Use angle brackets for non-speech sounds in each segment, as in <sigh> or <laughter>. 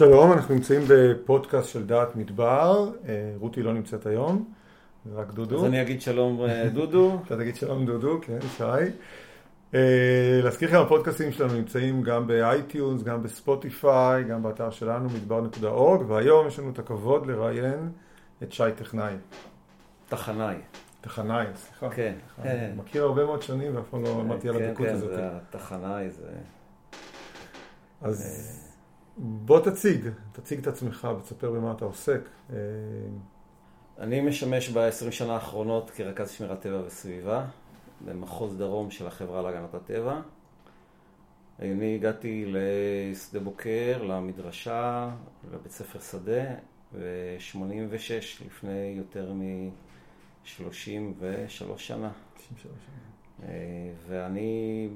שלום, אנחנו נמצאים בפודקאסט של דעת מדבר, אה, רותי לא נמצאת היום, רק דודו. אז אני אגיד שלום אה, דודו. <laughs> אתה תגיד שלום דודו, כן, שי. אה, להזכיר לכם, הפודקאסטים שלנו נמצאים גם ב iTunes, גם ב Spotify, גם באתר שלנו, מדבר.org, והיום יש לנו את הכבוד לראיין את שי טכנאי. טחנאי. טחנאי, סליחה. כן. אני מכיר הרבה מאוד שנים ואף פעם לא למדתי על הדקות כן, הזאת. כן, זה טחנאי, זה... אז בוא תציג, תציג את עצמך ותספר במה אתה עוסק. אה, אני משמש ב-20 שנה האחרונות כרכז שמירת טבע וסביבה במחוז דרום של החברה להגנת הטבע. אני הגעתי לשדה בוקר, למדרשה, לבית ספר שדה, ב-86, לפני יותר מ-33 שנה. אה, ואני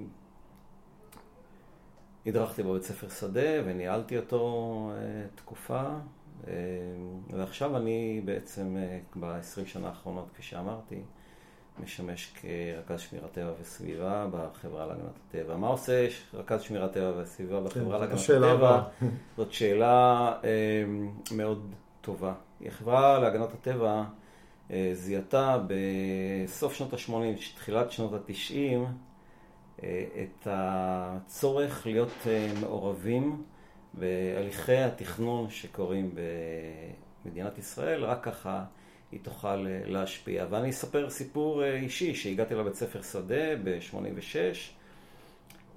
הדרכתי בבית ספר שדה וניהלתי אותו אה, תקופה, אה, ועכשיו אני בעצם ב-20 שנה האחרונות, כפי שאמרתי, משמש כרכז שמירת טבע וסביבה בחברה להגנת הטבע. מה עושה רכז שמירת טבע וסביבה בחברה כן, להגנת השאלה הטבע? <laughs> זאת שאלה אה, מאוד טובה. החברה להגנת הטבע אה, זיהתה בסוף שנות ה-80, תחילת שנות ה-90, אה, את הצורך להיות אה, מעורבים בהליכי התכנון שקורים במדינת ישראל, רק ככה היא תוכל אה, להשפיע. ואני אספר סיפור אה, אישי, שהגעתי לבית ספר שדה ב-86,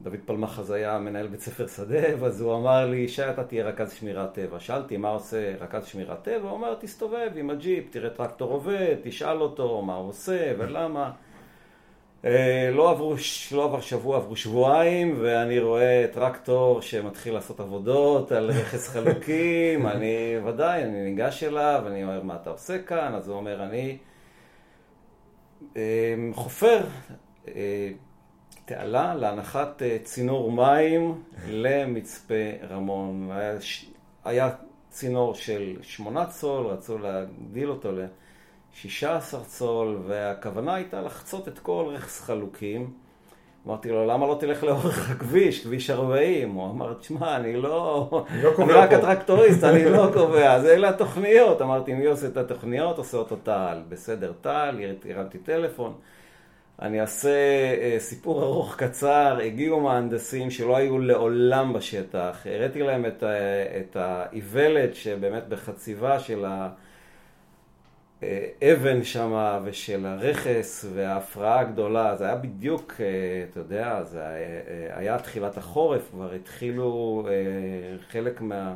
דוד פלמח אז היה מנהל בית ספר שדה, <laughs> ואז הוא אמר לי, שי, אתה תהיה רכז שמירת טבע. שאלתי, מה עושה רכז שמירת טבע? הוא אומר, תסתובב עם הג'יפ, תראה טרקטור עובד, תשאל אותו מה הוא עושה ולמה. אה, לא, עברו, לא עבר שבוע, עברו שבועיים, ואני רואה טרקטור שמתחיל לעשות עבודות על רכס <laughs> חלוקים, אני ודאי, אני ניגש אליו, אני אומר, מה אתה עושה כאן? אז הוא אומר, אני אה, חופר אה, תעלה להנחת אה, צינור מים למצפה רמון. היה, צינור של שמונה צול, רצו להגדיל אותו ל-16 צול, והכוונה הייתה לחצות את כל רכס חלוקים. אמרתי לו, למה לא תלך לאורך הכביש, כביש 40? הוא אמר, תשמע, אני לא... אני לא אני רק פה." הטרקטוריסט, אני לא <laughs> קובע. אז אלה התוכניות. אמרתי, מי עושה את התוכניות? עושה אותו טל. בסדר, טל, הרמתי טלפון. אני אעשה אה, סיפור ארוך קצר, הגיעו מהנדסים שלא היו לעולם בשטח, הראיתי להם את, ה- את האיוולת שבאמת בחציבה של האבן שם ושל הרכס וההפרעה הגדולה, זה היה בדיוק, אה, אתה יודע, זה אה, היה תחילת החורף, כבר התחילו אה, חלק מה...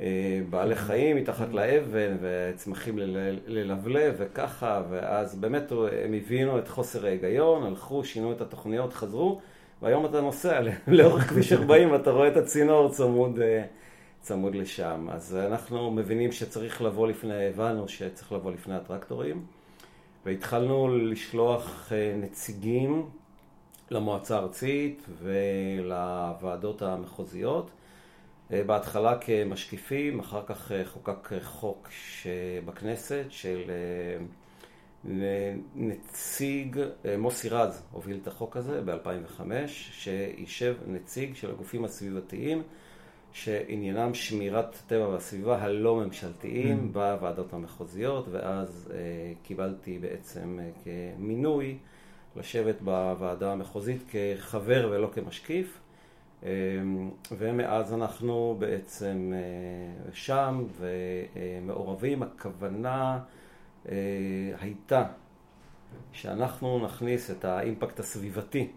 אה, בעלי חיים מתחת לאבן וצמחים לל- ללבלב וככה, ואז באמת הם הבינו את חוסר ההיגיון, הלכו, שינו את התוכניות, חזרו, והיום אתה נוסע <laughs> לאורך כביש 40 ואתה רואה את הצינור צמוד, אה, צמוד לשם. אז אנחנו מבינים שצריך לבוא לפני, הבנו שצריך לבוא לפני הטרקטורים, והתחלנו לשלוח אה, נציגים למועצה הארצית ולוועדות המחוזיות. אה, בהתחלה כמשקיפים, אחר כך אה, חוקק חוק בכנסת של נציג, מוסי רז הוביל את החוק הזה ב-2005, שישב נציג של הגופים הסביבתיים שעניינם שמירת טבע והסביבה הלא ממשלתיים בוועדות המחוזיות, ואז אה, קיבלתי בעצם אה, כמינוי לשבת בוועדה המחוזית כחבר ולא כמשקיף. אמ, ומאז אנחנו בעצם אה, שם ומעורבים. הכוונה אה, הייתה שאנחנו נכניס את האימפקט הסביבתי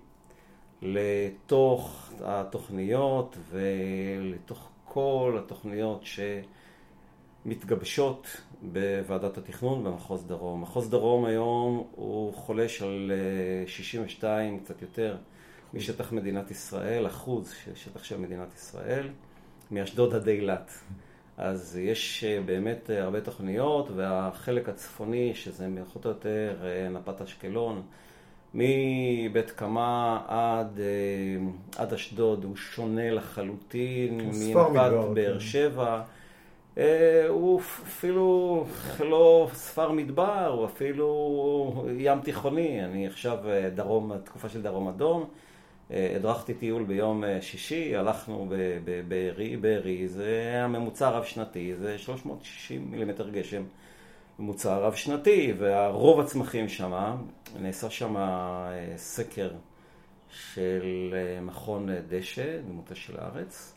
לתוך התוכניות ולתוך כל התוכניות שמתגבשות בוועדת התכנון במחוז דרום. מחוז דרום היום הוא חולש על אה, 62, קצת יותר, משטח מדינת ישראל, אחוז של שטח של מדינת ישראל, מאשדוד עד אילת. אז יש אה, באמת אה, הרבה תוכניות, והחלק הצפוני, שזה פחות או יותר אה, נפת אשקלון, מבית קמה עד, אה, עד אשדוד, הוא שונה לחלוטין מדבר, מנפת באר כן. שבע. אה, הוא אפילו לא ספר מדבר, הוא אפילו ים תיכוני. אני עכשיו אה, דרום, תקופה של דרום אדום. הדרכתי טיול ביום שישי, הלכנו בבארי, בארי, זה הממוצע רב שנתי, זה 360 מילימטר גשם. ממוצע רב שנתי, והרוב הצמחים שם, נעשה שם סקר של מכון דשא, דמותה של הארץ,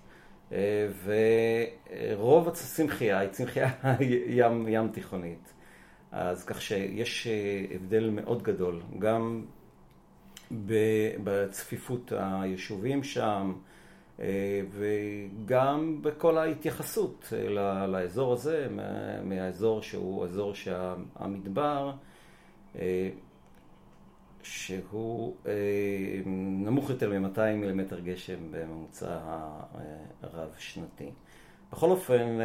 ורוב הצמחייה היא צמחייה <laughs> ים, ים תיכונית. אז כך שיש הבדל מאוד גדול, גם בצפיפות היישובים שם, וגם בכל ההתייחסות לאזור הזה, מהאזור שהוא אזור שהמדבר, שהוא נמוך יותר מ-200 מילימטר גשם בממוצע הרב-שנתי. בכל אופן,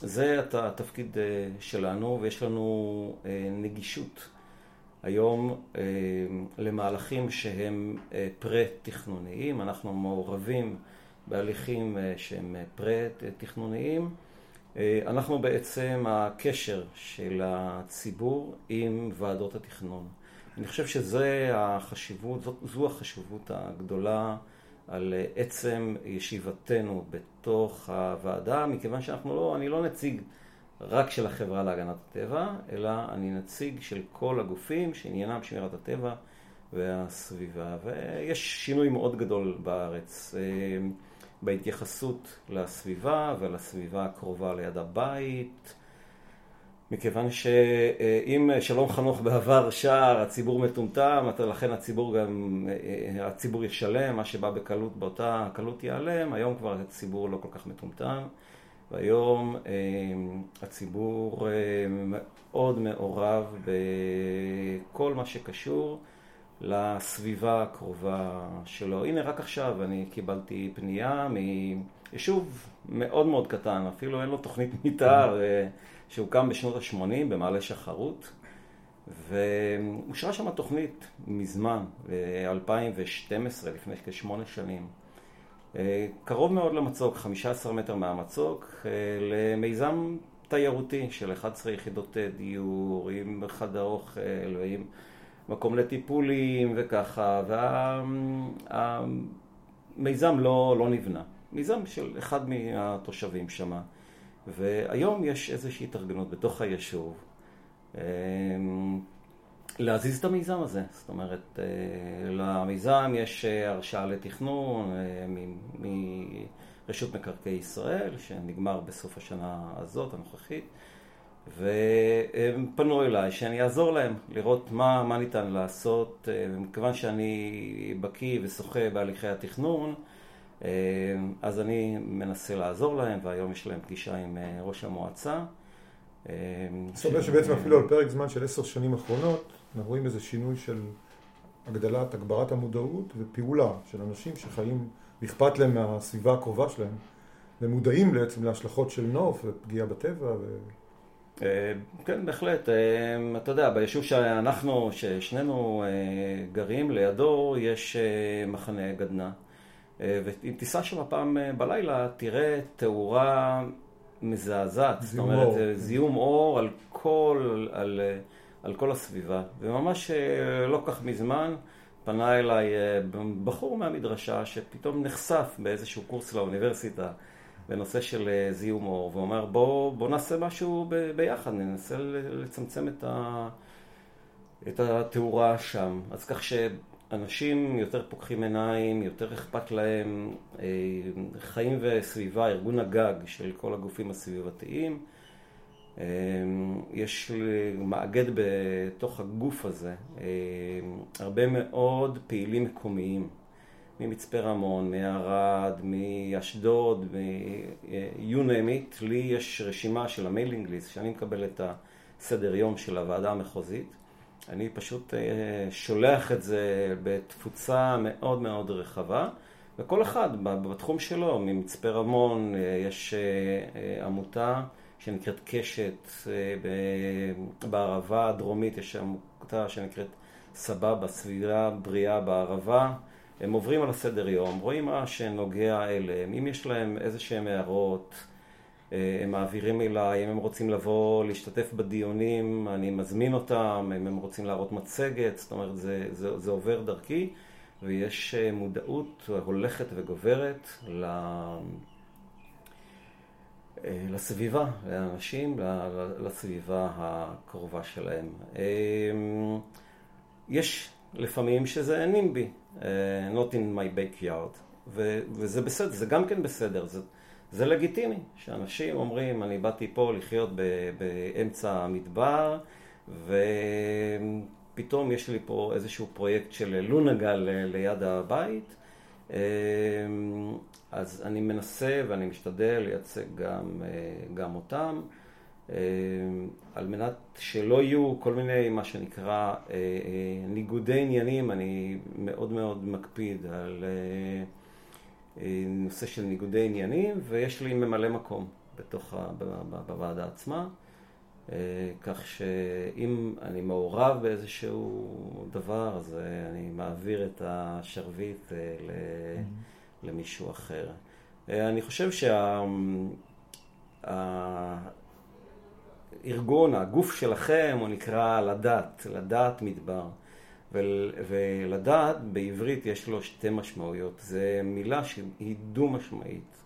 זה התפקיד שלנו, ויש לנו נגישות היום למהלכים שהם פרה-תכנוניים. אנחנו מעורבים בהליכים שהם פרה-תכנוניים. אנחנו בעצם הקשר של הציבור עם ועדות התכנון. אני חושב שזו החשיבות, זו החשיבות הגדולה על עצם ישיבתנו בתוך הוועדה, מכיוון שאנחנו לא, אני לא נציג רק של החברה להגנת הטבע, אלא אני נציג של כל הגופים שעניינם שמירת הטבע והסביבה. ויש שינוי מאוד גדול בארץ בהתייחסות לסביבה ולסביבה הקרובה ליד הבית. מכיוון שאם שלום חנוך בעבר שר, הציבור מטומטם, לכן הציבור גם, הציבור ישלם, מה שבא בקלות באותה קלות ייעלם, היום כבר הציבור לא כל כך מטומטם, והיום הציבור מאוד מעורב בכל מה שקשור לסביבה הקרובה שלו. הנה רק עכשיו אני קיבלתי פנייה מיישוב מאוד מאוד קטן, אפילו אין לו תוכנית <laughs> מתאר. שהוקם בשנות ה-80 במעלה שחרות, ואושרה שם תוכנית מזמן, ב-2012, לפני כשמונה שנים. קרוב מאוד למצוק, 15 מטר מהמצוק, למיזם תיירותי של 11 יחידות דיור, עם חדר אוכל ועם מקום לטיפולים וככה, והמיזם לא, לא נבנה. מיזם של אחד מהתושבים שמה. והיום יש איזושהי התארגנות בתוך היישוב להזיז את המיזם הזה. זאת אומרת, אה, למיזם יש אה, הרשאה לתכנון אה, מרשות מקרקעי ישראל, שנגמר בסוף השנה הזאת, הנוכחית, והם פנו אליי שאני אעזור להם לראות מה, מה ניתן לעשות. מכיוון שאני בקיא ושוחה בהליכי התכנון, אז אני מנסה לעזור להם, והיום יש להם פגישה עם ראש המועצה. זאת אומרת שבעצם אפילו על פרק זמן של עשר שנים אחרונות, אנחנו רואים איזה שינוי של הגדלת, הגברת המודעות ופעולה של אנשים שחיים, ואכפת להם מהסביבה הקרובה שלהם, ומודעים בעצם להשלכות של נוף ופגיעה בטבע. ו... כן, בהחלט. אתה יודע, ביישוב שאנחנו, ששנינו גרים לידו, יש מחנה גדנ"ע. אה, ואם תיסע שם פעם אה, בלילה, תראה תאורה מזעזעת. זאת אומרת, אור. זיהום אור על כל, על, על כל הסביבה. וממש אה, לא כך מזמן פנה אליי בחור מהמדרשה שפתאום נחשף באיזשהו קורס לאוניברסיטה בנושא של זיהום אור, ואומר בוא, בוא נעשה משהו ב, ביחד, ננסה לצמצם את, ה, את התאורה שם. אז כך ש... אנשים יותר פוקחים עיניים, יותר אכפת להם, אה, חיים וסביבה, ארגון הגג של כל הגופים הסביבתיים. אה, יש מאגד בתוך הגוף הזה אה, הרבה מאוד פעילים מקומיים, ממצפה רמון, מערד, מאשדוד, מ-you name it. לי יש רשימה של המיילינג ליסט, שאני מקבל את הסדר יום של הוועדה המחוזית. אני פשוט אה, שולח את זה בתפוצה מאוד מאוד רחבה, וכל אחד בתחום שלו, ממצפה רמון אה, יש אה, עמותה שנקראת קשת, בערבה הדרומית יש עמותה שנקראת סבבה, סביבה בריאה בערבה. הם עוברים על הסדר יום, רואים מה שנוגע אליהם, אם יש להם איזה שהם הערות, אה, הם מעבירים אליי, אם הם רוצים לבוא להשתתף בדיונים, אני מזמין אותם, אם הם רוצים להראות מצגת, זאת אומרת זה, זה, זה עובר דרכי, ויש מודעות הולכת וגוברת לסביבה, לאנשים, לסביבה הקרובה שלהם. יש לפעמים שזה נימבי, not in my backyard, וזה בסדר, זה גם כן בסדר, זה, זה לגיטימי, שאנשים אומרים, אני באתי פה לחיות באמצע המדבר, ופתאום יש לי פה איזשהו פרויקט של לונגל ליד הבית, אז אני מנסה ואני משתדל לייצג גם, גם אותם. על מנת שלא יהיו כל מיני, מה שנקרא, ניגודי עניינים, אני מאוד מאוד מקפיד על נושא של ניגודי עניינים, ויש לי ממלא מקום בתוך, בוועדה עצמה, כך שאם אני מעורב באיזשהו דבר, אז אני מעביר את השרביט למישהו אחר. אני חושב שה... הארגון, הגוף שלכם, הוא נקרא לדת, לדת מדבר. ולדעת בעברית יש לו שתי משמעויות. זו מילה שהיא דו-משמעית.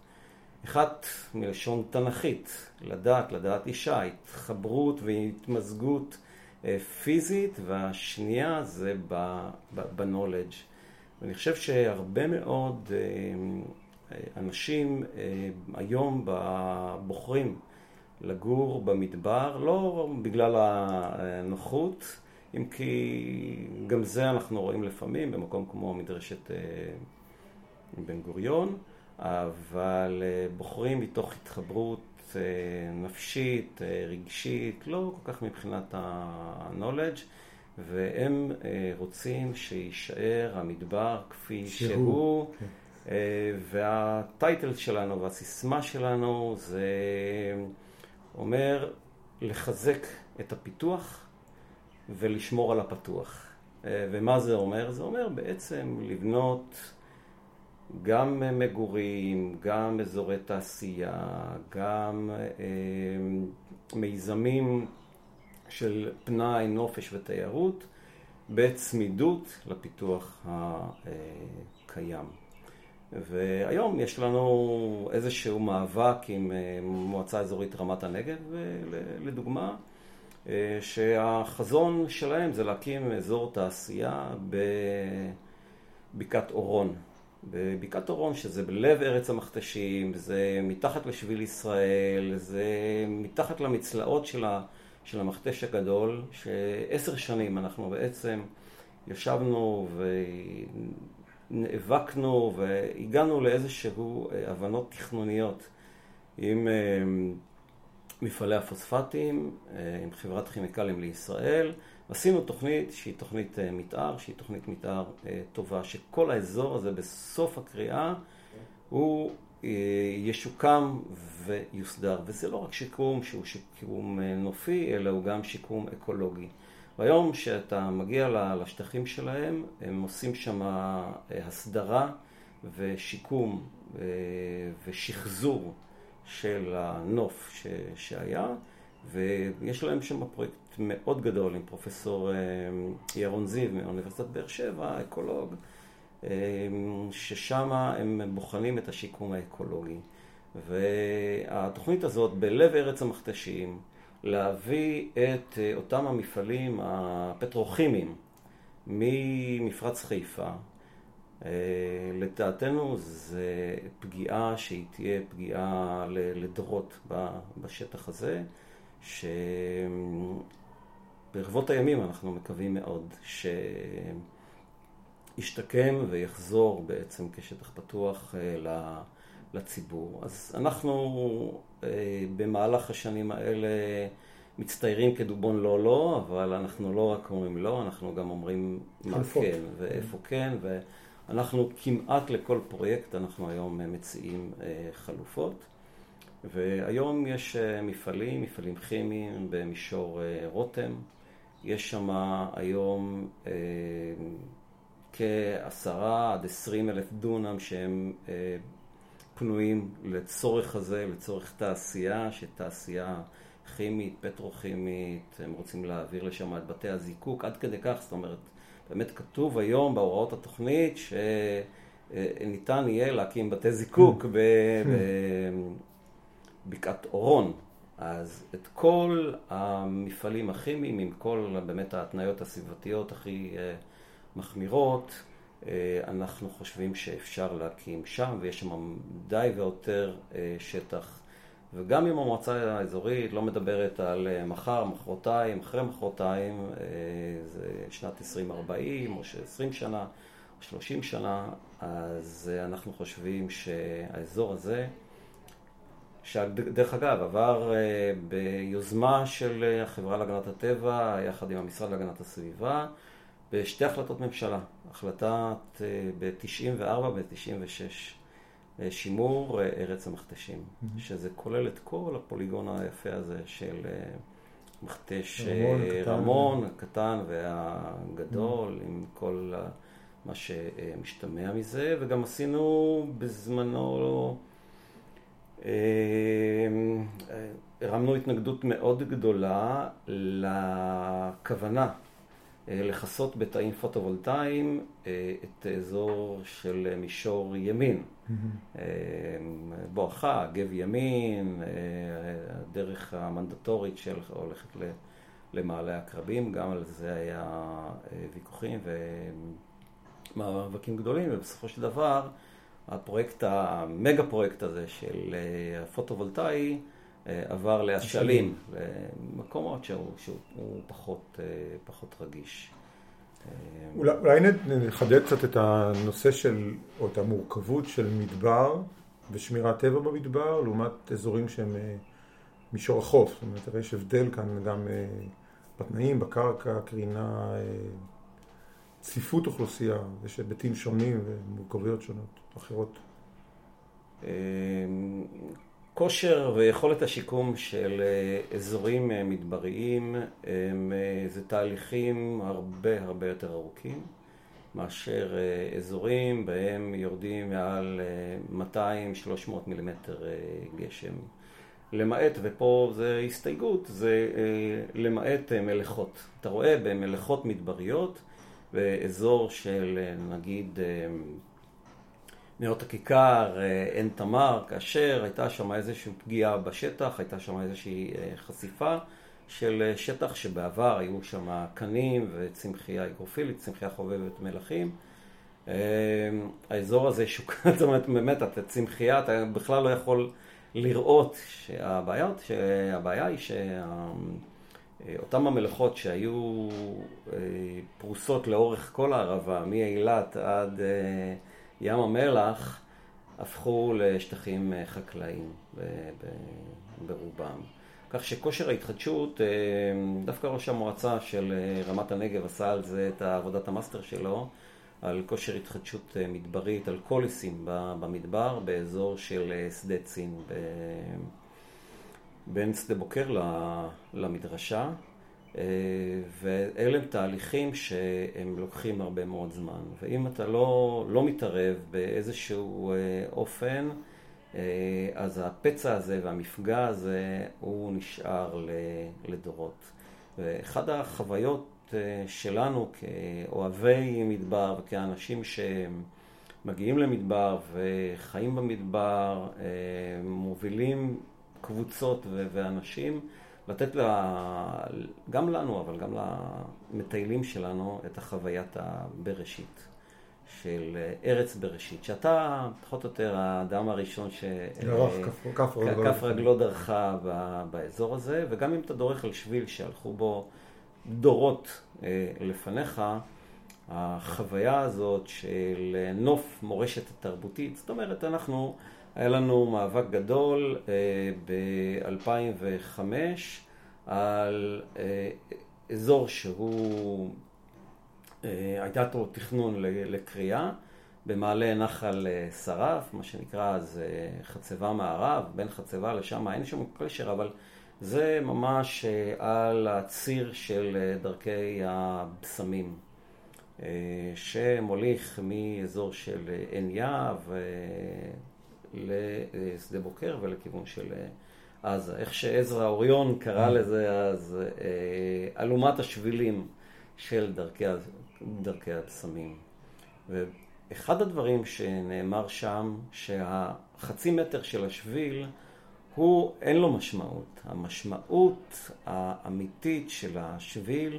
אחת מלשון תנכית, לדעת, לדעת אישה, התחברות והתמזגות אה, פיזית, והשנייה זה בנולדג'. ואני חושב שהרבה מאוד אה, אה, אנשים היום בוחרים לגור במדבר, לא בגלל הנוחות, אם כי גם זה אנחנו רואים לפעמים במקום כמו מדרשת בן גוריון, אבל אה, בוחרים מתוך התחברות אה, נפשית, רגשית, לא כל כך מבחינת ה-knowledge, והם רוצים שיישאר המדבר כפי שהוא, שהוא כן. והטייטל שלנו והסיסמה שלנו זה אומר לחזק את הפיתוח ולשמור על הפתוח. אה, ומה זה אומר? זה אומר בעצם לבנות גם מגורים, גם אזורי תעשייה, גם אה, מיזמים של פנאי, נופש ותיירות בצמידות לפיתוח הקיים. והיום יש לנו איזשהו מאבק עם אה, מועצה אזורית רמת הנגב, לדוגמה, אה, שהחזון שלהם זה להקים אזור תעשייה בבקעת אורון. בבקעת אורון, שזה בלב ארץ המכתשים, זה מתחת לשביל ישראל, זה מתחת למצלעות של, ה, של המכתש הגדול, שעשר שנים אנחנו בעצם ישבנו ונאבקנו והגענו לאיזשהו אה, הבנות תכנוניות עם אה, מפעלי הפוספטים אה, עם חברת כימיקלים לישראל. עשינו תוכנית שהיא תוכנית אה, מתאר, שהיא תוכנית מתאר אה, טובה, שכל האזור הזה בסוף הקריאה הוא ישוקם ויוסדר. וזה לא רק שיקום שהוא שיקום נופי, אלא הוא גם שיקום אקולוגי. והיום כשאתה מגיע לשטחים שלהם, הם עושים שם הסדרה ושיקום ושחזור. של הנוף שהיה, ויש להם שם פרויקט מאוד גדול עם פרופסור אה, ירון זיו מאוניברסיטת באר שבע, אקולוג, אה, ששם הם בוחנים את השיקום האקולוגי. והתוכנית הזאת בלב ארץ המכתשים, להביא את אה, אותם המפעלים הפטרוכימיים ממפרץ חיפה, לדעתנו זה פגיעה שהיא תהיה פגיעה לדורות בשטח הזה, שברבות הימים אנחנו מקווים מאוד שישתקם ויחזור בעצם כשטח פתוח אה, לציבור. אז אנחנו אה, במהלך השנים האלה מצטיירים כדובון לא לא, אבל אנחנו לא רק אומרים לא, אנחנו גם אומרים מה כן ואיפה כן. אנחנו כמעט לכל פרויקט, אנחנו היום מציעים אה, חלופות. והיום יש מפעלים, מפעלים כימיים במישור רותם. יש שם היום כעשרה עד עשרים אלף דונם שהם פנויים לצורך הזה, לצורך תעשייה, שתעשייה כימית, פטרוכימית, הם רוצים להעביר לשם את בתי הזיקוק, עד כדי כך, זאת אומרת, באמת כתוב היום בהוראות התוכנית שניתן יהיה להקים בתי זיקוק <laughs> בבקעת אורון. אז את כל המפעלים הכימיים, עם כל באמת ההתניות הסביבתיות הכי מחמירות, אנחנו חושבים שאפשר להקים שם, ויש שם די ויותר שטח. וגם אם המועצה האזורית לא מדברת על אה, מחר, מחרתיים, אחרי מחרתיים, אה, זה שנת 2040 או 20 שנה או 30 שנה, אז אה, אנחנו חושבים שהאזור הזה, שדרך אגב עבר ביוזמה של החברה להגנת הטבע יחד עם המשרד להגנת הסביבה בשתי החלטות ממשלה, החלטת ב-94 וב-96. שימור אה, ארץ המכתשים, mm-hmm. שזה כולל את כל הפוליגון היפה הזה של אה, מכתש רמון, אה, הקטן והגדול, mm-hmm. עם כל מה שמשתמע מזה, וגם עשינו בזמנו, הרמנו התנגדות מאוד גדולה לכוונה לכסות בתאים פוטו-וולטאיים את האזור של מישור ימין. אה, בואכה, גב ימין, אה, הדרך המנדטורית של הולכת למעלה הקרבים, גם על זה היה אה, ויכוחים ומאבקים גדולים, ובסופו של דבר הפרויקט, המגה פרויקט הזה של הפוטו-וולטאי עבר לאשלים, למקומות שהוא, שהוא פחות, פחות רגיש. אולי, אולי נחדד קצת את הנושא של, או את המורכבות של מדבר ושמירת טבע במדבר, לעומת אזורים שהם אה, מישור החוף. זאת אומרת, יש הבדל כאן גם אה, בתנאים, בקרקע, קרינה, אה, צפיפות אוכלוסייה, יש היבטים שונים ומורכבויות שונות, אחרות. כושר ויכולת השיקום של אה, אזורים אה, מדבריים הם, אה, זה תהליכים הרבה הרבה יותר ארוכים מאשר אזורים בהם יורדים מעל 200-300 מילימטר גשם. למעט, ופה זה הסתייגות, זה למעט מלאכות. אתה רואה במלאכות מדבריות, באזור של נגיד נאות הכיכר, אה, עין תמר, כאשר הייתה שם איזושהי פגיעה בשטח, הייתה שם איזושהי אה, חשיפה של אה, שטח שבעבר היו שם קנים וצמחייה היגרופילית, צמחייה חובבת מלחים. האזור הזה שוקע, <laughs> זאת אומרת, באמת, אתה צמחייה, אתה בכלל לא יכול לראות שהבעיה, שהבעיה היא שאותן המלאכות שהיו פרוסות לאורך כל הערבה, מאילת עד... ים המלח הפכו לשטחים אה, חקלאיים ברובם. כך שכושר ההתחדשות, אה, דווקא ראש המועצה של אה, רמת הנגב עשה על זה את עבודת המאסטר שלו, על כושר התחדשות מדברית, על קוליסים במדבר, באזור של שדה צין, בין שדה בוקר למדרשה. אה, ואלה הם תהליכים שהם לוקחים הרבה מאוד זמן. ואם אתה לא, לא מתערב באיזשהו אה, אופן, אה, אז הפצע הזה והמפגע הזה הוא נשאר לדורות. ואחד החוויות שלנו כאוהבי מדבר וכאנשים שמגיעים למדבר וחיים במדבר, מובילים קבוצות ואנשים, לתת לה, גם לנו, אבל גם למטיילים שלנו, את החוויית הבראשית של ארץ בראשית. שאתה, פחות או יותר, האדם הראשון ש... כף רגלו דרכה באזור הזה, וגם אם אתה דורך על שביל שהלכו בו דורות אה, לפניך, החוויה הזאת של נוף מורשת תרבותית, זאת אומרת, אנחנו... היה לנו מאבק גדול אה, ב-2005 על אה, אזור שהוא, אה, הייתה פה תכנון לקריאה במעלה נחל שרף, מה שנקרא אז חצבה מערב, בין חצבה לשם אין שום קשר, אבל זה ממש על הציר של דרכי הבשמים. שמוליך מאזור של עין יהב לשדה בוקר ולכיוון של אה, עזה. איך שעזרא אוריון קרא mm. לזה אז, אה, אלומת השבילים של דרכי, דרכי הסמים. ואחד הדברים שנאמר שם, שהחצי מטר של השביל הוא, אין לו משמעות. המשמעות האמיתית של השביל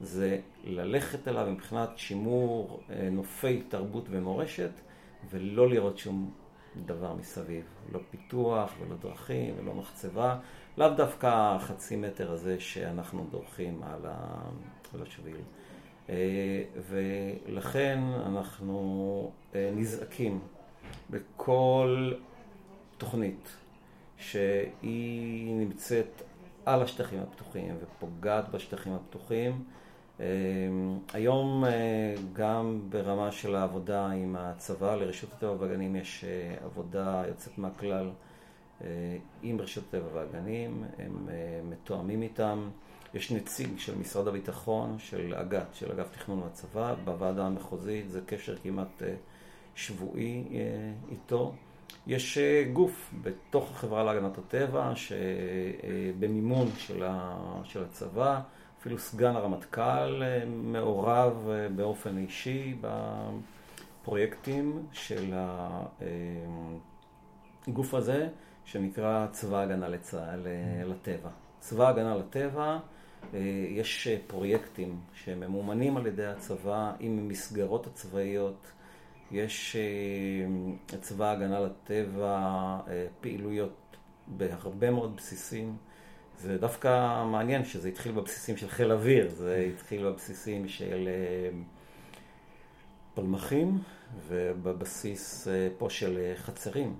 זה ללכת אליו מבחינת שימור אה, נופי תרבות ומורשת ולא לראות שום דבר מסביב. לא פיתוח ולא דרכים ולא מחצבה. לאו דווקא החצי מטר הזה שאנחנו דורכים על, השביל. אה, ולכן אנחנו אה, נזעקים בכל תוכנית שהיא נמצאת על השטחים הפתוחים ופוגעת בשטחים הפתוחים. אה, היום גם ברמה של העבודה עם הצבא, לרשות הטבע והגנים יש עבודה יוצאת מהכלל עם רשות הטבע והגנים, הם מתואמים איתם. יש נציג של משרד הביטחון, של אג"ת, של אגף תכנון והצבא, בוועדה המחוזית, זה קשר כמעט אה, שבועי אה, איתו. יש אה, גוף בתוך החברה להגנת הטבע, שבמימון של הצבא, אפילו סגן הרמטכ"ל מעורב באופן אישי בפרויקטים של הגוף הזה, שנקרא צבא הגנה לצה"ל, לטבע. צבא הגנה לטבע אה, יש אה, פרויקטים שממומנים על ידי הצבא עם המסגרות הצבאיות. יש אה, צבא ההגנה לטבע, פעילויות בהרבה מאוד בסיסים. זה דווקא מעניין שזה התחיל בבסיסים של חיל אוויר, זה התחיל בבסיסים של פלמחים ובבסיס פה של חצרים.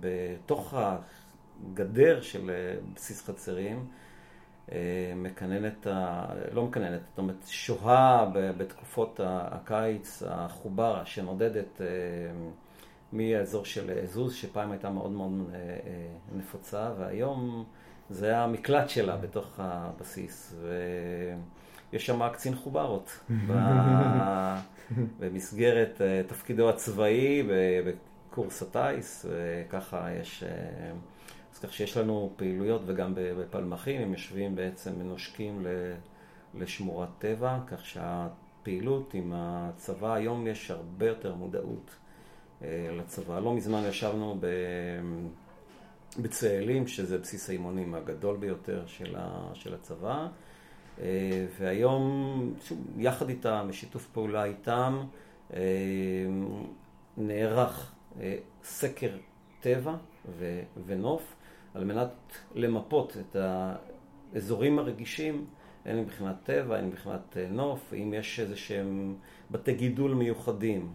בתוך הגדר של בסיס חצרים אה, מקננת, לא מקננת, זאת אומרת, שוהה בתקופות הקיץ, החוברה שנודדת אה, מהאזור של זוז, שפעם הייתה מאוד מאוד אה, נפוצה, והיום זה המקלט שלה בתוך הבסיס. ויש שם קצין חוברות <laughs> במסגרת תפקידו הצבאי בקורס הטיס, וככה יש... אז כך שיש לנו פעילויות וגם בפלמחים, הם יושבים בעצם, מנושקים לשמורת טבע, כך שהפעילות עם הצבא, היום יש הרבה יותר מודעות אה, לצבא. לא מזמן ישבנו בצאלים, שזה בסיס האימונים הגדול ביותר של, של הצבא, אה, והיום, שוב, יחד איתם, בשיתוף פעולה איתם, אה, נערך סקר טבע ונוף על מנת למפות את האזורים הרגישים, הן מבחינת טבע, הן מבחינת אה, נוף, אם יש איזה שהם בתי גידול מיוחדים,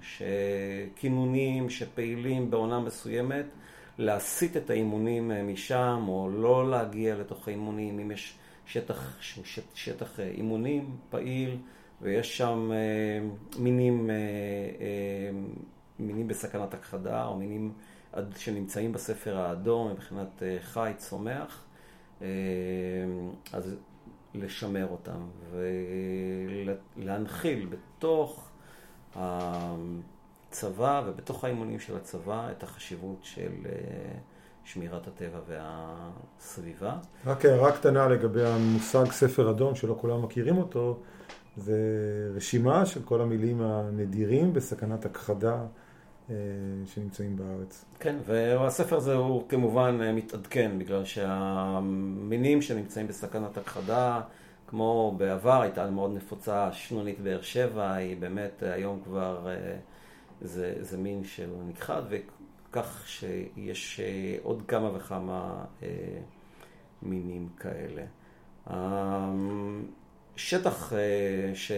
כינונים שפעילים בעונה מסוימת, להסיט את האימונים אה, משם, או לא להגיע לתוך האימונים, אם יש שטח, שטח, אה, אימונים פעיל, ויש שם מינים, מינים בסכנת הכחדה, או מינים... שנמצאים בספר האדום מבחינת אה, חי, צומח, אה, אז לשמר אותם ולהנחיל בתוך הצבא ובתוך האימונים של הצבא את החשיבות של אה, שמירת הטבע והסביבה. רק הערה קטנה לגבי המושג ספר אדום, שלא כולם מכירים אותו, זה רשימה של כל המילים הנדירים בסכנת הכחדה. אה, שנמצאים בארץ. כן, והספר הזה הוא כמובן אה, מתעדכן, בגלל שהמינים שנמצאים בסכנת הכחדה, כמו בעבר, הייתה מאוד נפוצה, שנונית באר שבע, היא באמת היום כבר, זה, זה מין שהוא נכחד, וכך שיש עוד כמה וכמה מינים כאלה. שטח ש...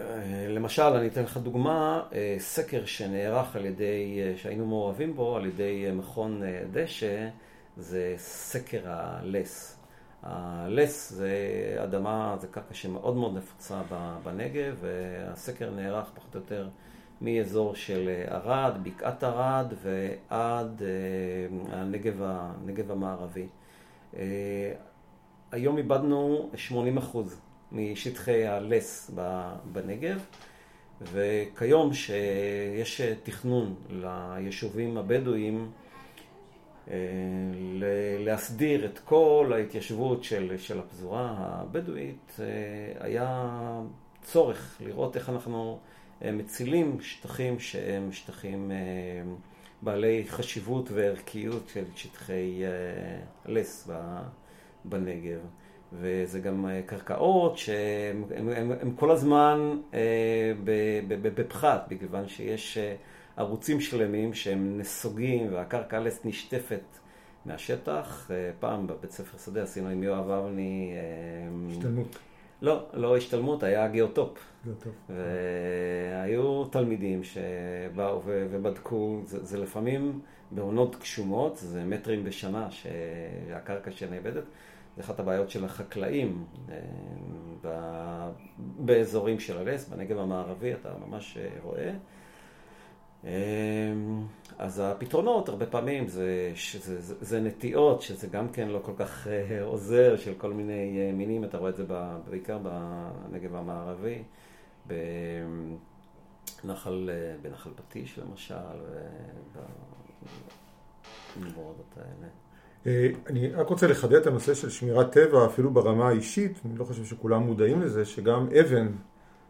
אה, למשל, אני אתן לך דוגמה, אה, סקר שנערך על ידי, אה, שהיינו מעורבים בו, על ידי מכון דשא, זה סקר הלס. הלס זה אדמה, זה קרקע שמאוד מאוד נפוצה בנגב, והסקר נערך פחות או יותר מאזור של ערד, בקעת ערד ועד הנגב, הנגב המערבי. היום איבדנו 80 אחוז משטחי הלס בנגב, וכיום שיש תכנון ליישובים הבדואיים, להסדיר את כל ההתיישבות של, של הפזורה הבדואית, היה צורך לראות איך אנחנו מצילים שטחים שהם שטחים בעלי חשיבות וערכיות של שטחי לס בנגב. וזה גם אה, קרקעות שהן כל הזמן אה, בפחת, מכיוון שיש אה, ערוצים שלמים שהם נסוגים והקרקע לס נשטפת מהשטח. פעם בבית ספר שדה עשינו עם יואב אבני... השתלמות. לא, לא השתלמות, היה גיאוטופ. גיאוטופ. והיו תלמידים שבאו ובדקו, זה, זה לפעמים בעונות גשומות, זה מטרים בשנה שהקרקע שנאבדת. זה אחת הבעיות של החקלאים אה, באזורים של הלס, בנגב המערבי, אתה ממש אה, רואה. אה, אז הפתרונות הרבה פעמים זה, זה, זה, זה נטיעות, שזה גם כן לא כל כך עוזר, של כל מיני מינים, אתה רואה את זה בעיקר בנגב המערבי, בנחל, בנחל פטיש למשל, ובמורדות האלה. אה, אני רק רוצה לחדד את הנושא של שמירת טבע, אפילו ברמה האישית, אני לא חושב שכולם מודעים לזה, שגם אבן,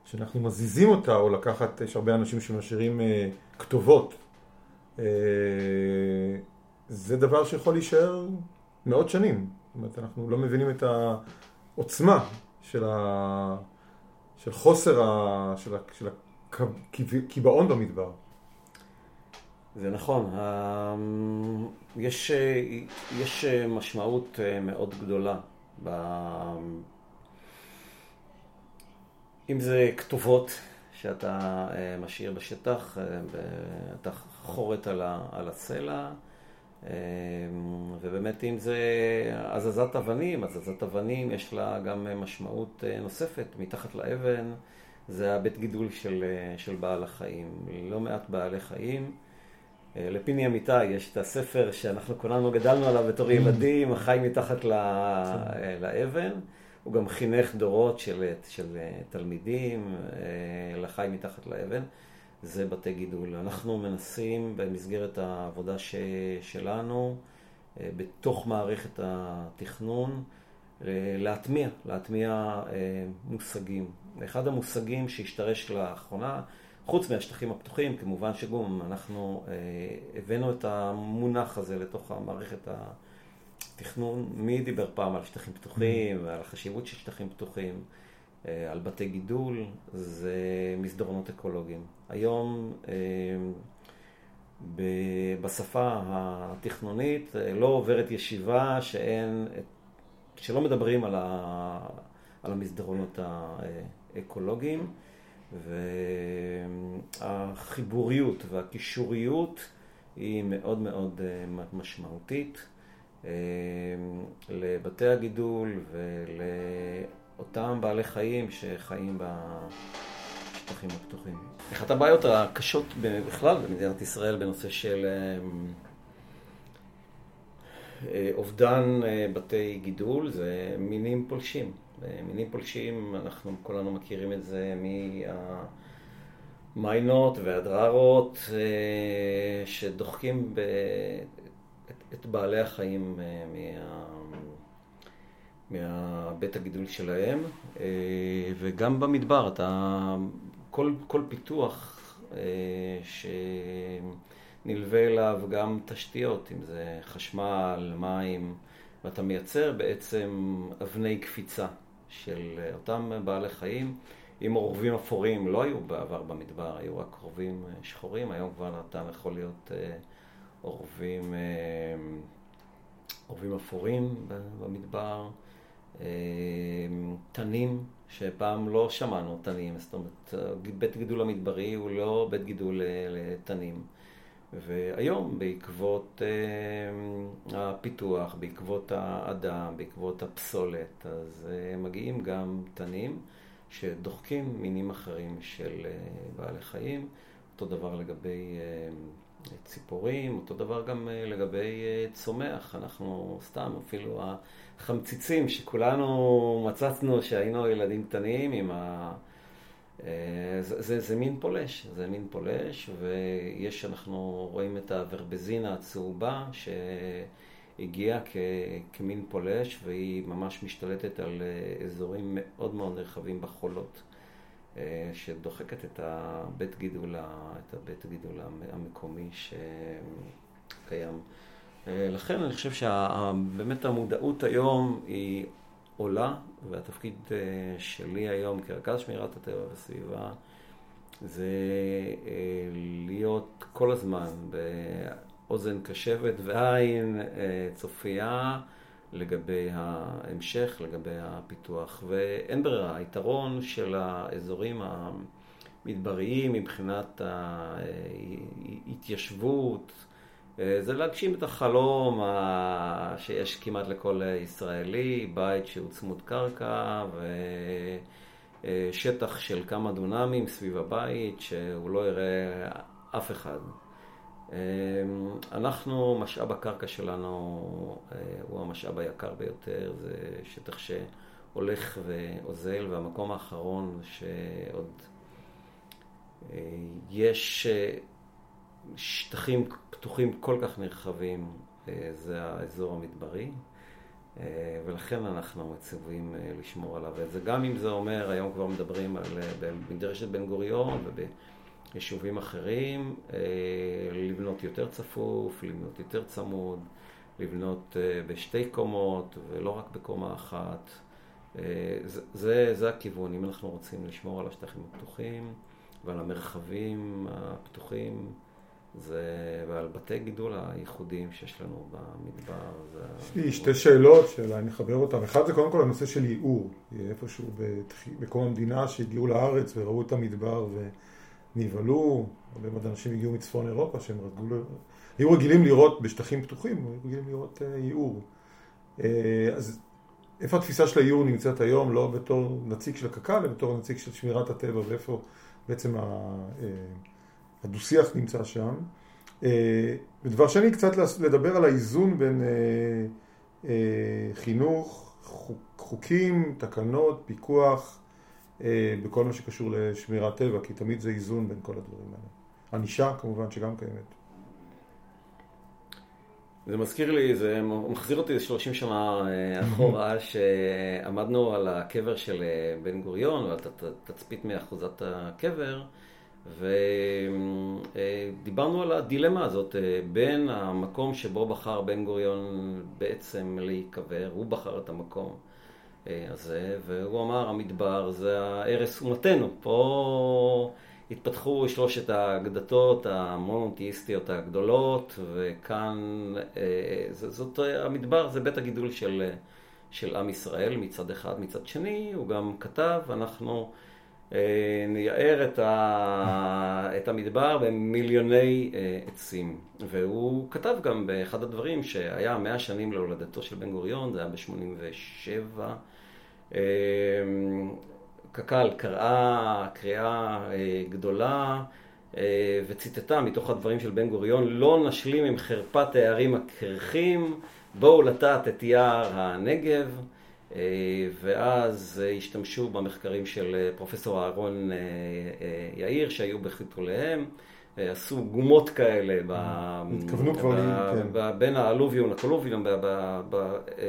שאנחנו מזיזים אותה, או לקחת, יש הרבה אנשים שמשאירים אה, כתובות, אה, זה דבר שיכול להישאר מאות שנים. זאת אומרת, אנחנו לא מבינים את העוצמה של, ה... של חוסר, ה... של, ה... של הקיבעון במדבר. זה נכון, יש, יש משמעות אה, מאוד גדולה. אם זה כתובות שאתה אה, משאיר בשטח, אה, אתה חורט על, הסלע, ובאמת אם זה הזזת אבנים, הזזת אבנים יש לה גם משמעות נוספת, מתחת לאבן זה הבית גידול של, של בעל החיים. לא מעט בעלי חיים אה, לפיני אמיתי יש את הספר שאנחנו כולנו גדלנו עליו בתור. ילדים, החי מתחת. אה, לאבן. הוא גם חינך דורות של, של אה, תלמידים לחי מתחת לאבן. זה בתי גידול. אנחנו מנסים במסגרת העבודה ש, שלנו, בתוך מערכת התכנון, להטמיע, להטמיע מושגים. אחד המושגים שהשתרש לאחרונה, חוץ מהשטחים הפתוחים, כמובן שגם אנחנו אה, הבאנו את המונח הזה לתוך המערכת התכנון. מי דיבר פעם על שטחים פתוחים mm-hmm. ועל החשיבות של שטחים פתוחים, אה, על בתי גידול, זה מסדרונות אקולוגיים. היום אה, בשפה התכנונית אה, לא עוברת ישיבה שאין, שלא מדברים על, ה, על המסדרונות האקולוגיים. והחיבוריות והקישוריות היא מאוד מאוד משמעותית לבתי הגידול ולאותם בעלי חיים שחיים בשטחים הפתוחים. אחת הבעיות הקשות בכלל במדינת ישראל בנושא של אה, אובדן בתי גידול זה מינים פולשים. מינים פולשים, אנחנו כולנו מכירים את זה מהמיינות והדררות אה, שדוחקים. את, בעלי החיים אה, מה... מהבית הגידול שלהם, אה, וגם במדבר, אתה, כל, כל פיתוח שנלווה אליו גם תשתיות, אם זה חשמל, מים, ואתה מייצר בעצם אבני קפיצה. של אה, אותם בעלי חיים עם עורבים אפורים. לא היו בעבר במדבר, היו רק עורבים אה, שחורים, היום כבר אתה יכול להיות אה, עורבים, עורבים אפורים במדבר. תנים, שפעם לא שמענו תנים, זאת אומרת, בית גידול המדברי הוא לא בית גידול לתנים. והיום בעקבות הפיתוח, בעקבות האדם, בעקבות הפסולת, אז מגיעים גם תנים שדוחקים מינים אחרים של בעלי חיים. אותו דבר לגבי ציפורים, אותו דבר גם uh, לגבי uh, צומח. אנחנו סתם, אפילו החמציצים שכולנו מצצנו שהיינו ילדים קטנים עם ה... זה, זה, זה מין פולש, זה מין פולש, ויש, אנחנו רואים את הוורבזינה הצהובה שהגיעה כ, כמין פולש, והיא ממש משתלטת על אזורים מאוד מאוד נרחבים בחולות. אה, שדוחקת את הבית גידול, את הבית גידול המקומי שקיים. אה, לכן אני חושב שבאמת המודעות היום היא עולה, והתפקיד אה, שלי היום כרכז שמירת הטבע והסביבה זה להיות כל הזמן באוזן קשבת ועין צופייה. לגבי ההמשך, לגבי הפיתוח. ואין ברירה, היתרון של האזורים המדבריים מבחינת ההתיישבות, זה להגשים את החלום שיש כמעט לכל ישראלי, בית שהוא צמוד קרקע ושטח של כמה דונמים סביב הבית, שהוא לא יראה אף אחד. אמ, אנחנו, משאב הקרקע שלנו אה, הוא המשאב היקר ביותר, זה שטח שהולך ואוזל, והמקום האחרון שעוד אה, יש אה, שטחים פתוחים כל כך נרחבים, זה האזור המדברי. ולכן אנחנו מצווים לשמור עליו. וזה גם אם זה אומר, היום כבר מדברים על מדרשת בן גוריון יישובים אחרים, אה, לבנות יותר צפוף, לבנות יותר צמוד, לבנות אה, בשתי קומות ולא רק בקומה אחת. אה, זה, זה, זה הכיוון, אם אנחנו רוצים לשמור על השטחים הפתוחים ועל המרחבים הפתוחים. זה, ועל בתי גידול הייחודיים שיש לנו במדבר. זה... יש לי שתי שאלות שאולי נחבר אותן. אחד זה קודם כל הנושא של ייעור. איפשהו בקום המדינה שהגיעו לארץ וראו את המדבר ו... נבהלו, הרבה מאוד אנשים הגיעו מצפון אירופה שהם רגלו, היו רגילים לראות בשטחים פתוחים, היו רגילים לראות uh, ייעור. Uh, אז איפה התפיסה של הייעור נמצאת היום, לא בתור נציג של הקק"ל, אלא בתור נציג של שמירת הטבע, ואיפה בעצם uh, הדו-שיח נמצא שם. ודבר שני, קצת לדבר על האיזון בין חינוך, חוק, חוקים, תקנות, פיקוח, אה, בכל מה שקשור לשמירת טבע, כי תמיד זה איזון בין כל הדברים האלה. ענישה כמובן שגם קיימת. זה מזכיר לי, זה מחזיר אותי ל-30 שנה אה, אחורה, <laughs> שעמדנו על הקבר של אה, בן גוריון, ועל תצפית מאחוזת הקבר, ודיברנו על הדילמה הזאת בין המקום שבו בחר בן גוריון בעצם להיקבר, הוא בחר את המקום. הזה, והוא אמר, המדבר זה ערש אומתנו. פה התפתחו שלושת האגדתות המונותאיסטיות הגדולות, וכאן, אה, זאת, המדבר זה בית הגידול של, של עם ישראל מצד אחד. מצד שני, הוא גם כתב, אנחנו... אה, נייער את, ה... את המדבר במיליוני אה, עצים. והוא כתב גם באחד הדברים שהיה מאה שנים להולדתו של בן גוריון, זה היה ב-87. אה, קק"ל קראה קריאה גדולה וציטטה מתוך הדברים של בן גוריון, לא נשלים עם חרפת הערים הקרחים, בואו לטעת את יער הנגב. אה, ואז השתמשו במחקרים של אה, פרופסור אהרון אה, יאיר שהיו בחיתוליהם, עשו גומות כאלה ב... התכוונו כבר כן. בין האלוביון לקולוביון,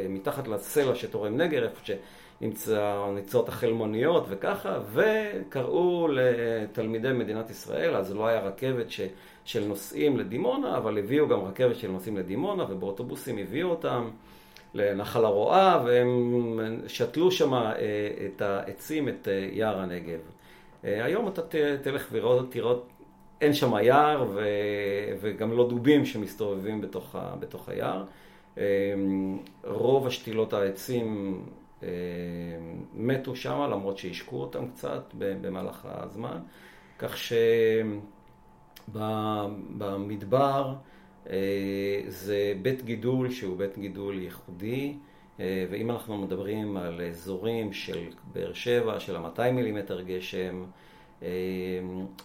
מתחת לסלע שתורם נגר, איפה שנמצאות החלמוניות וככה, וקראו לתלמידי מדינת ישראל, אז לא היה רכבת ש... של נוסעים לדימונה, אבל הביאו גם רכבת של נוסעים לדימונה, ובאוטובוסים הביאו אותם. לנחל הרועה, והם שתלו שם אה, את העצים, את אה, יער הנגב. אה, היום אתה תלך וראות, תראות, אין שם יער ו, וגם לא דובים שמסתובבים בתוך, ה, בתוך היער. רוב השתילות העצים מתו שם, למרות שהשקו אותם קצת במהלך הזמן. כך שבמדבר זה בית גידול שהוא בית גידול ייחודי, אה, ואם אנחנו מדברים על אזורים של באר שבע, של ה-200 מילימטר גשם, אה,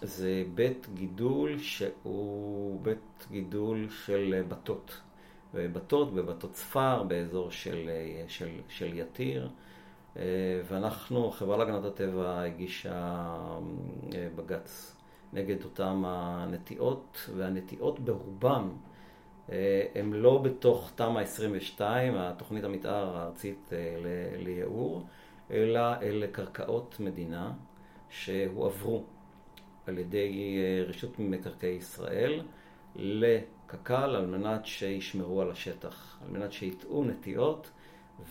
זה בית גידול שהוא בית גידול של בתות. בתות בבתות צפר, באזור של, של, של יתיר. ואנחנו, החברה להגנת הטבע הגישה בג"ץ נגד אותם הנטיעות, והנטיעות ברובם הם לא בתוך תמ"א 22, התוכנית המתאר הארצית לייעור, אלא אלה קרקעות מדינה שהועברו על ידי רשות מקרקעי ישראל לקק"ל על מנת שישמרו על השטח, על מנת שיטעו נטיעות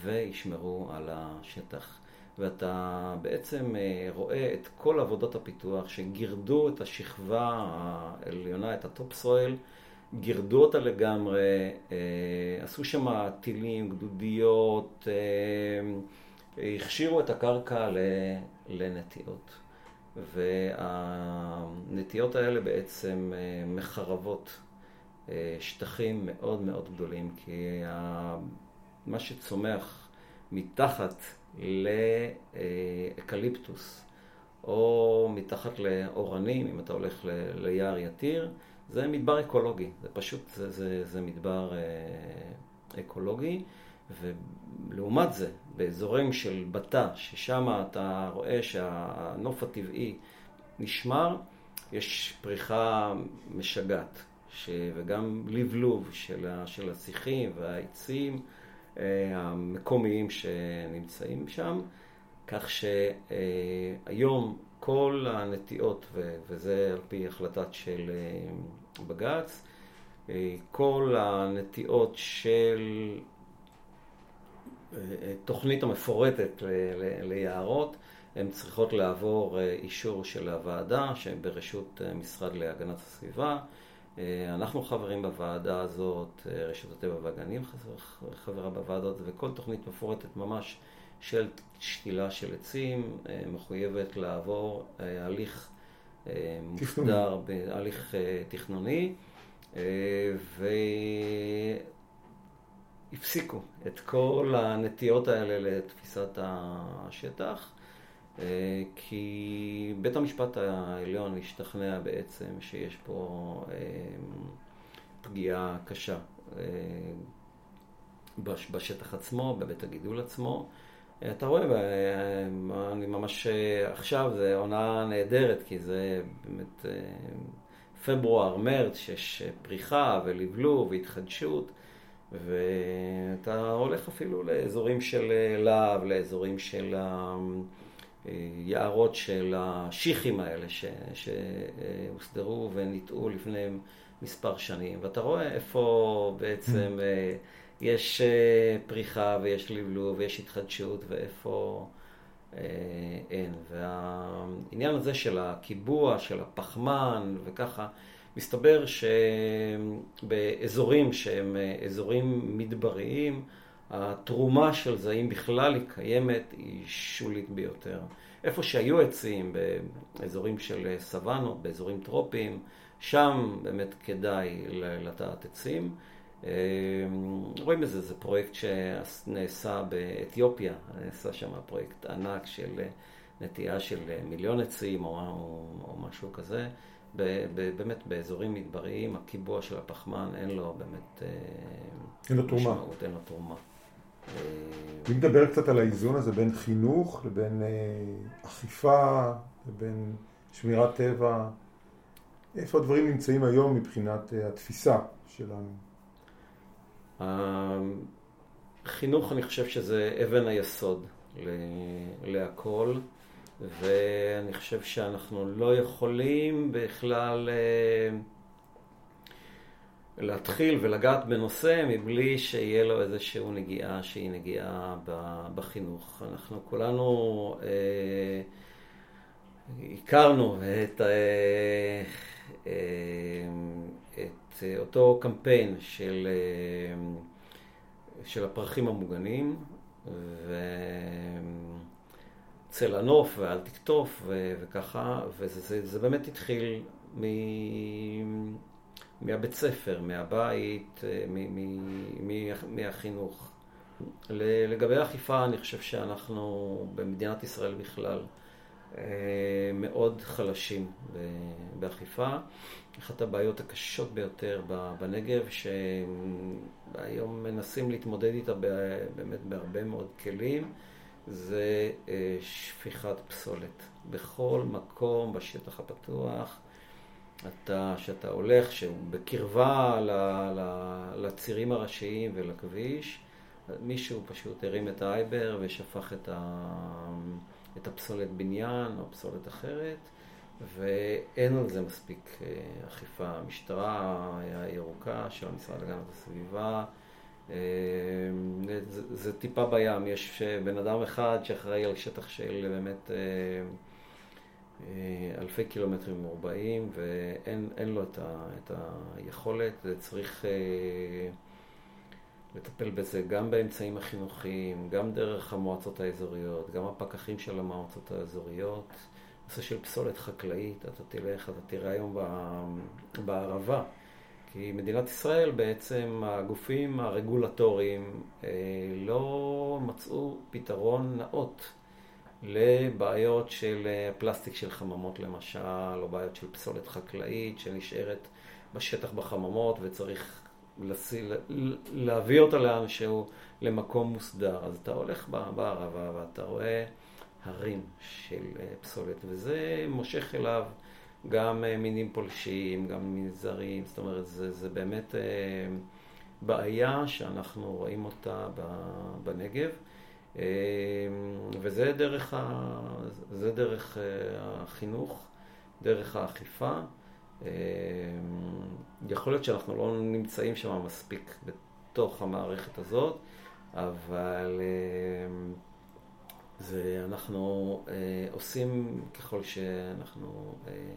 וישמרו על השטח. ואתה בעצם רואה את כל עבודות הפיתוח שגירדו את השכבה העליונה, את ה top soil, גירדו אותה לגמרי, עשו שם טילים, גדודיות, הכשירו את הקרקע לנטיעות. והנטיות האלה בעצם מחרבות שטחים מאוד מאוד גדולים, כי מה שצומח מתחת לאקליפטוס או מתחת לאורנים, אם אתה הולך ליער יתיר, זה מדבר אקולוגי, זה פשוט, זה, זה, זה מדבר אקולוגי. ולעומת זה, באזורים של בתא, ששם אתה רואה שהנוף הטבעי נשמר, יש פריחה משגעת, ש... וגם לבלוב של, ה... של השיחים והעצים המקומיים שנמצאים שם, כך שהיום כל הנטיעות. וזה על פי החלטת של בג"ץ, כל הנטיעות של התוכנית המפורטת ליערות, הן צריכות לעבור אישור של הוועדה שבראשות משרד להגנת הסביבה. אנחנו חברים בוועדה הזאת, רשות הטבע והגנים חברה בוועדה הזאת, וכל תוכנית מפורטת ממש של שתילה של עצים מחויבת לעבור הליך מוסדר, הליך תכנוני. ו... הפסיקו את כל הנטיות האלה לתפיסת השטח, כי בית המשפט העליון השתכנע בעצם שיש פה פגיעה קשה בשטח עצמו, בבית הגידול עצמו. אתה רואה, אני ממש עכשיו, זו עונה נהדרת, כי זה באמת פברואר, מרץ, שיש פריחה ולבלוב והתחדשות. ואתה הולך אפילו לאזורים של להב, לאזורים של היערות של השיחים האלה שהוסדרו וניטעו לפני מספר שנים. ואתה רואה איפה בעצם יש פריחה ויש לבלוב ויש התחדשות ואיפה אין. והעניין הזה של הקיבוע, של הפחמן וככה, מסתבר שבאזורים שהם אזורים מדבריים, התרומה של זה, אם בכלל היא קיימת, היא שולית ביותר. איפה שהיו עצים, באזורים של סוואנות, באזורים טרופיים, שם באמת כדאי לטעת עצים. רואים בזה, זה פרויקט שנעשה באתיופיה, נעשה שם פרויקט ענק של נטיעה של מיליון עצים או, או משהו כזה. באמת באזורים מדבריים, הקיבוע של הפחמן אין לו באמת אין לו תרומה. משמעות, אין לו תרומה. אם נדבר קצת על האיזון הזה בין חינוך לבין אכיפה, לבין שמירת טבע, איפה הדברים נמצאים היום מבחינת התפיסה שלנו? חינוך, אני חושב שזה אבן היסוד להכל. ואני חושב שאנחנו לא יכולים בכלל להתחיל ולגעת בנושא מבלי שיהיה לו איזושהי נגיעה שהיא נגיעה בחינוך. אנחנו כולנו אה, הכרנו את, אה, את אותו קמפיין של, של הפרחים המוגנים, ו... צא לנוף ואל תקטוף וככה, וזה זה, זה באמת התחיל מ- מהבית ספר, מהבית, מ- מהחינוך. לגבי האכיפה, אני חושב שאנחנו במדינת ישראל בכלל מאוד חלשים באכיפה. אחת הבעיות הקשות ביותר בנגב, שהיום מנסים להתמודד איתה באמת בהרבה מאוד כלים. זה אה, שפיכת פסולת. בכל מקום בשטח הפתוח, אתה, שאתה הולך, שהוא בקרבה ל, ל, לצירים הראשיים ולכביש, מישהו פשוט הרים את האייבר ושפך את, ה, את הפסולת בניין או פסולת אחרת, ואין על זה מספיק אה, אכיפה. המשטרה הירוקה של המשרד להגנת הסביבה, אה, זה, זה טיפה בים, יש בן אדם אחד שאחראי על שטח של באמת אה, אלפי קילומטרים מרובעים ואין לו את, ה, את היכולת, זה צריך לטפל בזה גם באמצעים החינוכיים, גם דרך המועצות האזוריות, גם הפקחים של המועצות האזוריות. נושא של פסולת חקלאית, אתה תלך, אתה תראה היום בערבה. כי מדינת ישראל בעצם, הגופים הרגולטוריים אה, לא מצאו פתרון נאות לבעיות של אה, פלסטיק של חממות למשל, או בעיות של פסולת חקלאית שנשארת בשטח בחממות וצריך לסי, להביא אותה לאנשהו למקום מוסדר. אז אתה הולך בערבה ואתה רואה הרים של אה, פסולת, וזה מושך אליו גם אה, מינים פולשים, גם מינים זרים, זאת אומרת, זה, זה באמת בעיה שאנחנו רואים אותה בנגב, וזה דרך, ה, זה דרך החינוך, דרך האכיפה. יכול להיות שאנחנו לא נמצאים שם מספיק בתוך המערכת הזאת, אבל זה אנחנו אה, עושים ככל שאנחנו אה,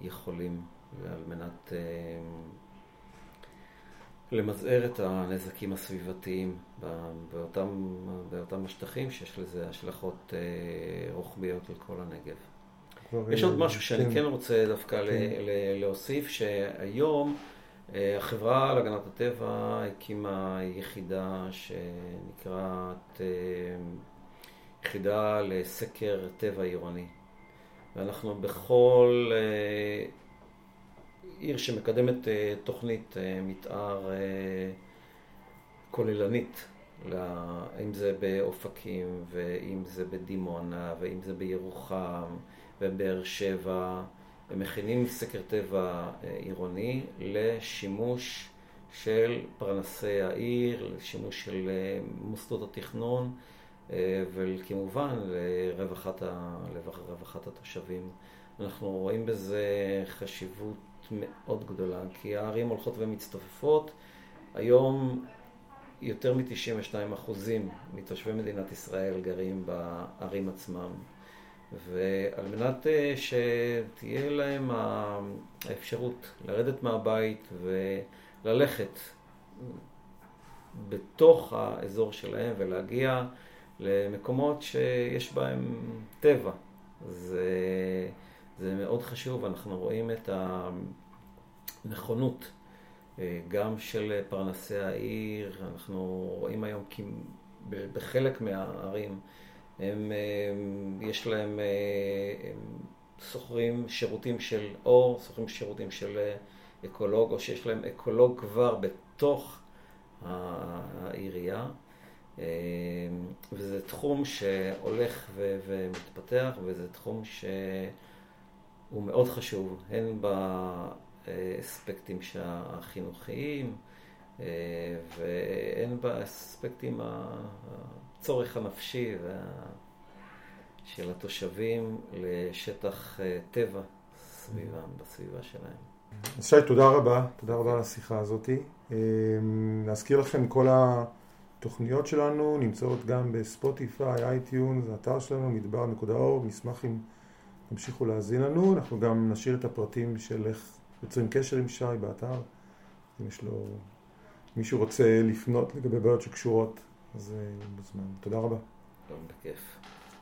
יכולים על מנת אה, למזער את הנזקים הסביבתיים באותם, באותם השטחים שיש לזה השלכות אה, רוחביות על כל הנגב. יש עוד משהו שאני כן, כן רוצה דווקא כן. להוסיף, שהיום אה, החברה להגנת הטבע הקימה יחידה שנקראת אה, יחידה לסקר טבע עירוני. ואנחנו בכל אה, עיר שמקדמת אה, תוכנית אה, מתאר כוללנית, אם זה באופקים, ואם זה בדימונה, ואם זה בירוחם, ובאר שבע, הם מכינים סקר טבע עירוני לשימוש של פרנסי העיר, לשימוש של מוסדות התכנון. אה, וכמובן לרווחת, ה, לרווחת התושבים. אנחנו רואים בזה חשיבות מאוד גדולה, כי הערים הולכות ומצטופפות. היום יותר מ-92% אחוזים מתושבי מדינת ישראל גרים בערים עצמם. ועל מנת אה, שתהיה להם האפשרות לרדת מהבית וללכת בתוך האזור שלהם ולהגיע למקומות שיש בהם טבע. זה, זה מאוד חשוב, אנחנו רואים את הנכונות אה, גם של פרנסי העיר, אנחנו רואים היום כי בחלק מהערים הם, אה, יש להם, אה, שוכרים שירותים של אור, שוכרים שירותים של אקולוג, או שיש להם אקולוג כבר בתוך העירייה. וזה תחום שהולך ו- ומתפתח, וזה תחום שהוא מאוד חשוב, הן באספקטים החינוכיים, אה, והן באספקטים הצורך הנפשי של התושבים לשטח אה, טבע סביבם, בסביבה שלהם. שי, תודה רבה, תודה רבה על השיחה הזאת. להזכיר לכם כל. התוכניות שלנו נמצאות גם ב Spotify, iTunes, האתר שלנו, מדבר.org, נשמח אם תמשיכו להאזין לנו, אנחנו גם נשאיר את הפרטים של איך יוצרים קשר עם שי באתר, אם יש לו, מישהו רוצה לפנות לגבי בעיות שקשורות, אז מוזמן. תודה רבה. טוב, בכיף.